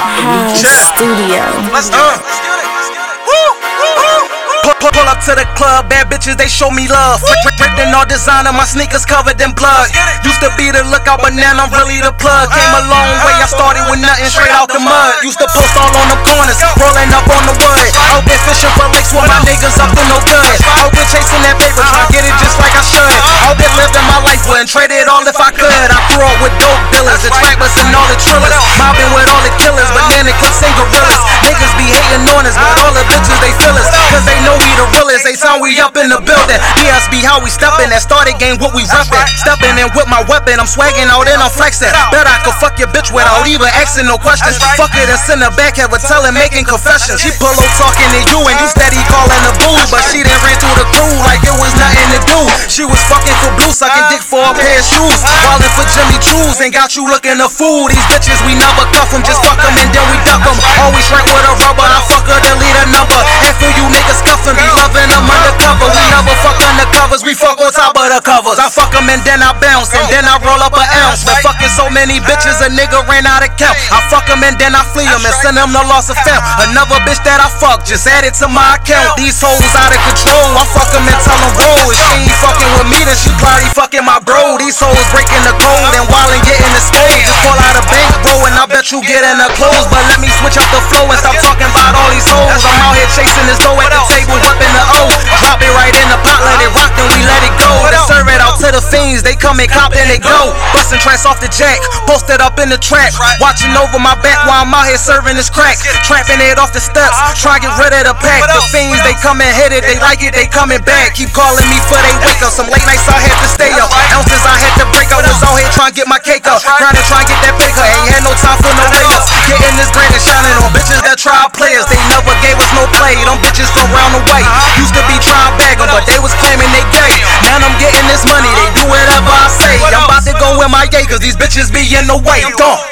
House Studio. Let's do it. Let's do it. Pull, pull, pull up to the club, bad bitches, they show me love. Dripping all designer, my sneakers covered in blood. Used to be the lookout, but now I'm really the plug. Came a long way, I started with nothing straight out the mud. Used to post all on the corners, rolling up on the wood. Out there fishing for lakes with my niggas up to no good. Out there chasing that paper, try to get it just like I should. Out there living my life, wouldn't trade it all if I could. I grew up with dope dealers, the trappers and all the trillers. Mobbing with all the killers, but then it clips and gorillas. Niggas be hating on us, but all the bitches they feel us. Cause they know we the realest. They sound we up in the building. BSB how we steppin'. That started game what we reppin'. Steppin' in with my weapon. I'm swaggin' out and I'm flexin'. Bet I could fuck your bitch without even asking no questions. Fuck it and send her back, have her tellin', making confessions. She pull up talking to you and you steady calling the boo. But she done She was fucking for blue, sucking dick for a pair of shoes. Wildin' for Jimmy Choo's and got you looking a fool. These bitches we never cuff 'em, just fuck 'em and then we duck 'em. Always right with a rubber, I fuck her, then lead a number. Half of you niggas cuffin', be loving them undercover. We never fuck undercovers, we fuck on top of the covers. I fuck 'em and then I bounce, and then I roll up an ounce. Been fucking so many bitches, a nigga ran out of count. I fuck 'em and then I flee 'em and send 'em the loss of found. Another bitch that I fuck, just add it to my account. These hoes out of control, I fuck 'em and tell 'em roll. Then she probably fucking my bro. These hoes breaking the code and wildin' getting the stove. Just pull out a bank, bro, and I bet you get in the clothes. But let me switch up the flow and stop talking about all these hoes. I'm out here they come and cop, then they go. Bustin' tracks off the jack, posted up in the trap. Watching over my back while I'm out here serving this crack. Trapping it off the steps, try to get rid of the pack. The fiends, they come and hit it, they like it, they coming back. Keep calling me for they wake up. Some late nights I had to stay up. Ounces I had to break up, was out here trying to get my cake up. Grinding, trying to get that bigger, ain't had no time for no layups. Getting this grand and shining on bitches that try players. They never gave us no play, them bitches from round the way. Used to be trying bag 'em, but they was claiming they gay. These bitches be in the way. Gone.